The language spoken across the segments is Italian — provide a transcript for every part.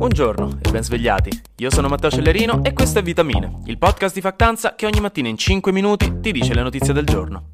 Buongiorno e ben svegliati. Io sono Matteo Cellerino e questo è Vitamine, il podcast di Factanza che ogni mattina in 5 minuti ti dice le notizie del giorno.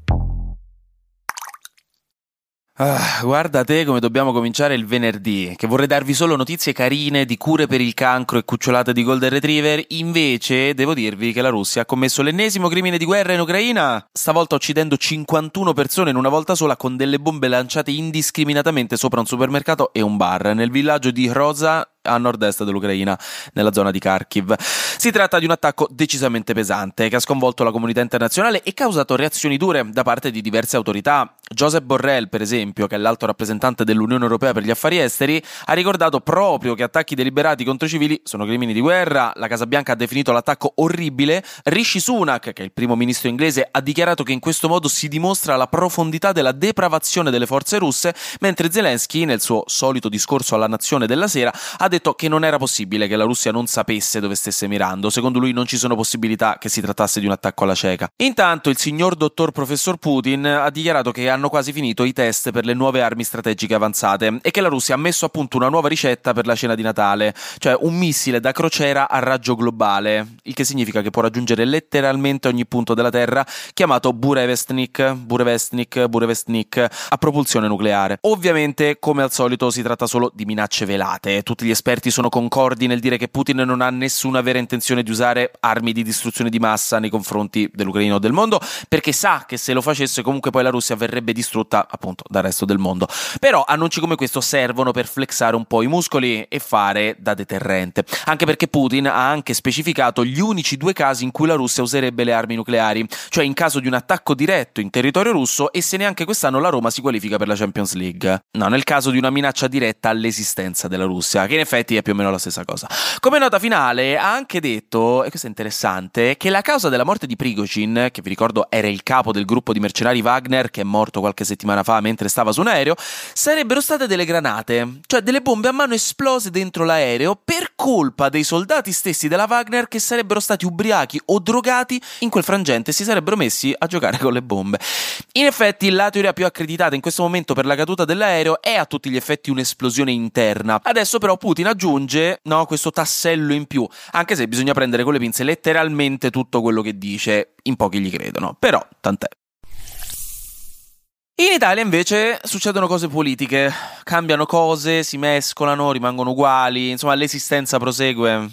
Ah, guarda te come dobbiamo cominciare il venerdì, che vorrei darvi solo notizie carine di cure per il cancro e cucciolate di Golden Retriever, invece devo dirvi che la Russia ha commesso l'ennesimo crimine di guerra in Ucraina, stavolta uccidendo 51 persone in una volta sola con delle bombe lanciate indiscriminatamente sopra un supermercato e un bar nel villaggio di Rosa a nord-est dell'Ucraina, nella zona di Kharkiv. Si tratta di un attacco decisamente pesante che ha sconvolto la comunità internazionale e causato reazioni dure da parte di diverse autorità. Joseph Borrell, per esempio, che è l'alto rappresentante dell'Unione Europea per gli affari esteri, ha ricordato proprio che attacchi deliberati contro i civili sono crimini di guerra. La Casa Bianca ha definito l'attacco orribile. Rishi Sunak, che è il primo ministro inglese, ha dichiarato che in questo modo si dimostra la profondità della depravazione delle forze russe, mentre Zelensky, nel suo solito discorso alla nazione della sera, ha detto detto che non era possibile che la Russia non sapesse dove stesse mirando. Secondo lui non ci sono possibilità che si trattasse di un attacco alla cieca. Intanto il signor dottor professor Putin ha dichiarato che hanno quasi finito i test per le nuove armi strategiche avanzate e che la Russia ha messo a punto una nuova ricetta per la cena di Natale, cioè un missile da crociera a raggio globale, il che significa che può raggiungere letteralmente ogni punto della Terra, chiamato Burevestnik, Burevestnik, Burevestnik, a propulsione nucleare. Ovviamente, come al solito, si tratta solo di minacce velate. Tutti gli esperti sono concordi nel dire che Putin non ha nessuna vera intenzione di usare armi di distruzione di massa nei confronti dell'Ucraina o del mondo, perché sa che se lo facesse comunque poi la Russia verrebbe distrutta appunto dal resto del mondo. Però annunci come questo servono per flexare un po' i muscoli e fare da deterrente, anche perché Putin ha anche specificato gli unici due casi in cui la Russia userebbe le armi nucleari, cioè in caso di un attacco diretto in territorio russo e se neanche quest'anno la Roma si qualifica per la Champions League. No, nel caso di una minaccia diretta all'esistenza della Russia, che in effetti è più o meno la stessa cosa. Come nota finale ha anche detto, e questo è interessante, che la causa della morte di Prigozhin, che vi ricordo era il capo del gruppo di mercenari Wagner che è morto qualche settimana fa mentre stava su un aereo, sarebbero state delle granate, cioè delle bombe a mano esplose dentro l'aereo per colpa dei soldati stessi della Wagner che sarebbero stati ubriachi o drogati in quel frangente e si sarebbero messi a giocare con le bombe. In effetti la teoria più accreditata in questo momento per la caduta dell'aereo è a tutti gli effetti un'esplosione interna. Adesso però Putin Putin aggiunge no, questo tassello in più, anche se bisogna prendere con le pinze letteralmente tutto quello che dice, in pochi gli credono, però tant'è. In Italia invece succedono cose politiche, cambiano cose, si mescolano, rimangono uguali, insomma l'esistenza prosegue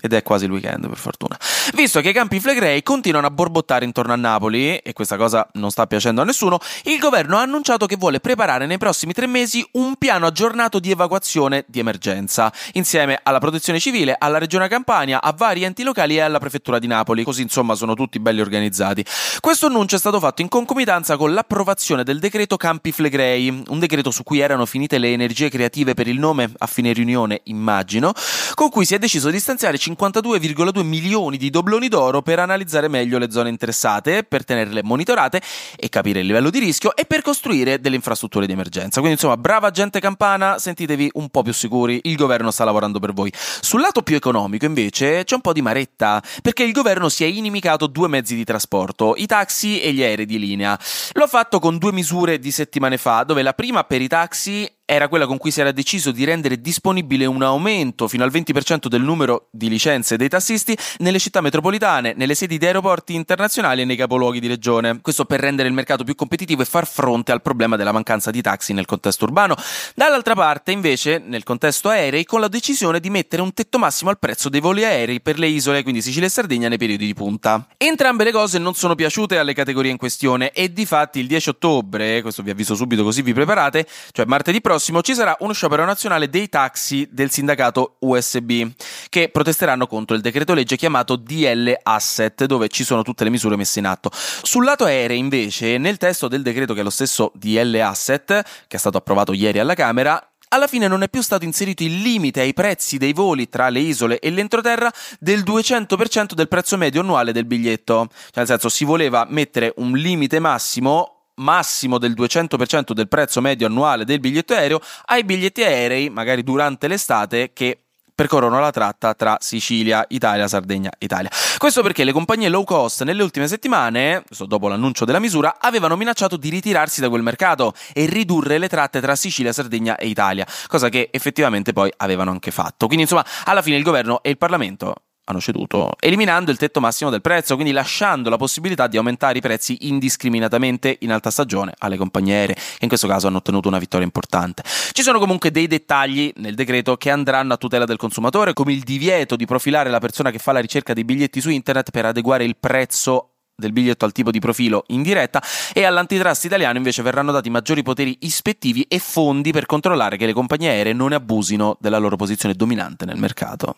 ed è quasi il weekend, per fortuna. Visto che i campi Flegrei continuano a borbottare intorno a Napoli, e questa cosa non sta piacendo a nessuno, il governo ha annunciato che vuole preparare nei prossimi tre mesi un piano aggiornato di evacuazione di emergenza, insieme alla protezione civile, alla regione Campania, a vari enti locali e alla prefettura di Napoli, così insomma sono tutti belli organizzati. Questo annuncio è stato fatto in concomitanza con l'approvazione del decreto Campi Flegrei, un decreto su cui erano finite le energie creative per il nome a fine riunione, immagino, con cui si è deciso di stanziare 52,2 milioni di dobloni d'oro per analizzare meglio le zone interessate, per tenerle monitorate e capire il livello di rischio e per costruire delle infrastrutture di emergenza. Quindi insomma, brava gente campana, sentitevi un po' più sicuri, il governo sta lavorando per voi. Sul lato più economico invece c'è un po' di maretta, perché il governo si è inimicato due mezzi di trasporto, i taxi e gli aerei di linea. L'ho fatto con due misure di settimane fa, dove la prima per i taxi era quella con cui si era deciso di rendere disponibile un aumento fino al 20% del numero di licenze dei tassisti nelle città metropolitane, nelle sedi di aeroporti internazionali e nei capoluoghi di regione. Questo per rendere il mercato più competitivo e far fronte al problema della mancanza di taxi nel contesto urbano. Dall'altra parte, invece, nel contesto aerei, con la decisione di mettere un tetto massimo al prezzo dei voli aerei per le isole, quindi Sicilia e Sardegna, nei periodi di punta. Entrambe le cose non sono piaciute alle categorie in questione e di fatti il 10 ottobre, questo vi avviso subito così vi preparate, cioè martedì prossimo, prossimo ci sarà uno sciopero nazionale dei taxi del sindacato USB che protesteranno contro il decreto legge chiamato DL Asset dove ci sono tutte le misure messe in atto. Sul lato aereo invece nel testo del decreto che è lo stesso DL Asset che è stato approvato ieri alla Camera alla fine non è più stato inserito il limite ai prezzi dei voli tra le isole e l'entroterra del 200% del prezzo medio annuale del biglietto. Cioè, nel senso, si voleva mettere un limite massimo massimo del 200% del prezzo medio annuale del biglietto aereo ai biglietti aerei, magari durante l'estate, che percorrono la tratta tra Sicilia, Italia, Sardegna, Italia. Questo perché le compagnie low cost nelle ultime settimane, dopo l'annuncio della misura, avevano minacciato di ritirarsi da quel mercato e ridurre le tratte tra Sicilia, Sardegna e Italia, cosa che effettivamente poi avevano anche fatto. Quindi insomma, alla fine il governo e il Parlamento hanno ceduto, eliminando il tetto massimo del prezzo, quindi lasciando la possibilità di aumentare i prezzi indiscriminatamente in alta stagione alle compagnie aeree, che in questo caso hanno ottenuto una vittoria importante. Ci sono comunque dei dettagli nel decreto che andranno a tutela del consumatore, come il divieto di profilare la persona che fa la ricerca dei biglietti su internet per adeguare il prezzo del biglietto al tipo di profilo in diretta e all'antitrust italiano invece verranno dati maggiori poteri ispettivi e fondi per controllare che le compagnie aeree non abusino della loro posizione dominante nel mercato.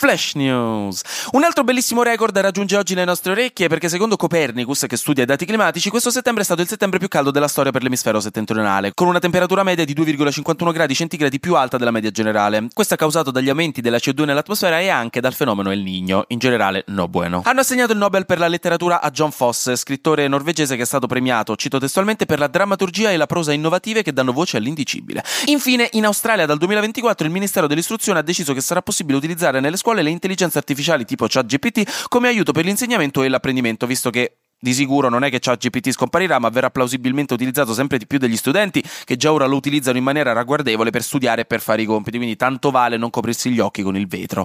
Flash News. Un altro bellissimo record raggiunge oggi le nostre orecchie perché secondo Copernicus, che studia i dati climatici, questo settembre è stato il settembre più caldo della storia per l'emisfero settentrionale, con una temperatura media di 2,51 gradi centigradi più alta della media generale. Questo è causato dagli aumenti della CO2 nell'atmosfera e anche dal fenomeno El Niño, in generale no bueno. Hanno assegnato il Nobel per la letteratura a John Fosse, scrittore norvegese che è stato premiato, cito testualmente, per la drammaturgia e la prosa innovative che danno voce all'indicibile. Infine, in Australia dal 2024 il Ministero dell'Istruzione ha deciso che sarà possibile utilizzare nelle scuole le intelligenze artificiali tipo ChatGPT come aiuto per l'insegnamento e l'apprendimento, visto che di sicuro non è che ChatGPT scomparirà, ma verrà plausibilmente utilizzato sempre di più dagli studenti che già ora lo utilizzano in maniera ragguardevole per studiare e per fare i compiti, quindi tanto vale non coprirsi gli occhi con il vetro.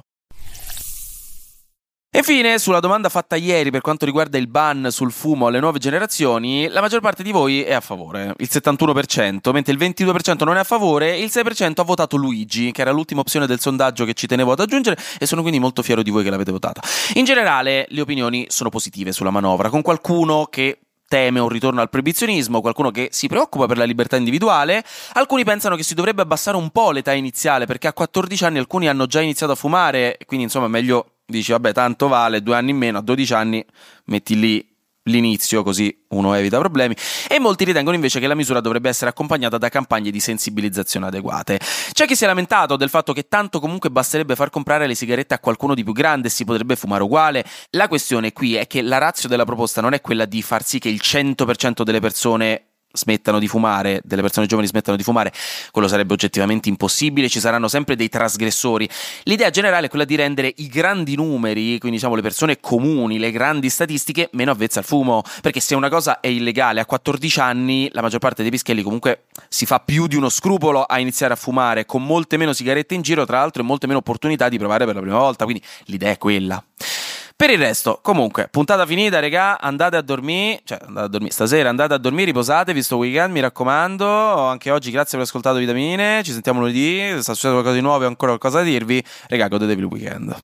Infine, sulla domanda fatta ieri per quanto riguarda il ban sul fumo alle nuove generazioni, la maggior parte di voi è a favore, il 71%, mentre il 22% non è a favore il 6% ha votato Luigi, che era l'ultima opzione del sondaggio che ci tenevo ad aggiungere e sono quindi molto fiero di voi che l'avete votata. In generale, le opinioni sono positive sulla manovra, con qualcuno che teme un ritorno al proibizionismo, qualcuno che si preoccupa per la libertà individuale, alcuni pensano che si dovrebbe abbassare un po' l'età iniziale perché a 14 anni alcuni hanno già iniziato a fumare, quindi insomma meglio dici vabbè tanto vale, due anni in meno, a 12 anni metti lì l'inizio così uno evita problemi e molti ritengono invece che la misura dovrebbe essere accompagnata da campagne di sensibilizzazione adeguate. C'è chi si è lamentato del fatto che tanto comunque basterebbe far comprare le sigarette a qualcuno di più grande e si potrebbe fumare uguale. La questione qui è che la razza della proposta non è quella di far sì che il 100% delle persone smettano di fumare, delle persone giovani smettano di fumare, quello sarebbe oggettivamente impossibile, ci saranno sempre dei trasgressori. L'idea generale è quella di rendere i grandi numeri, quindi diciamo le persone comuni, le grandi statistiche, meno avvezze al fumo, perché se una cosa è illegale a 14 anni, la maggior parte dei pischelli comunque si fa più di uno scrupolo a iniziare a fumare, con molte meno sigarette in giro, tra l'altro, e molte meno opportunità di provare per la prima volta, quindi l'idea è quella. Per il resto, comunque, puntata finita, regà, andate a dormire, cioè andate a dormire, stasera andate a dormire, riposate, visto weekend, mi raccomando, anche oggi grazie per aver ascoltato Vitamine, ci sentiamo lunedì, se sta succedendo qualcosa di nuovo e ancora qualcosa da dirvi, regà, godetevi il weekend.